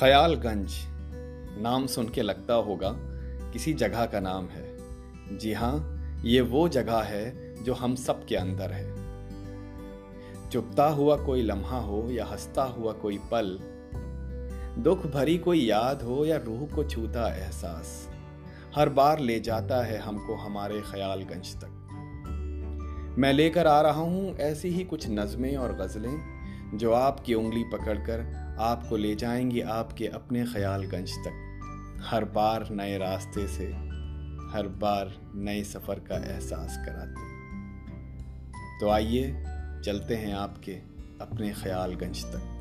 ख्यालगंज नाम सुन के लगता होगा किसी जगह का नाम है। जी हाँ ये वो जगह है जो हम सब के अंदर है। चुपता हुआ कोई लम्हा हो या हंसता हुआ कोई पल, दुख भरी कोई याद हो या रूह को छूता एहसास, हर बार ले जाता है हमको हमारे ख्यालगंज तक। मैं लेकर आ रहा हूँ ऐसी ही कुछ नज़में और गज़लें जो आपकी उंगली पकड़कर आपको ले जाएँगी आपके अपने ख्यालगंज तक। हर बार नए रास्ते से, हर बार नए सफ़र का एहसास कराते तो आइए, चलते हैं आपके अपने ख्यालगंज तक।